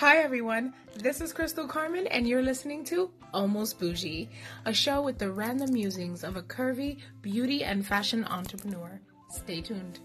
Hi, everyone. This is Crystal Carmen, and you're listening to Almost Bougie, a show with the random musings of a curvy beauty and fashion entrepreneur. Stay tuned.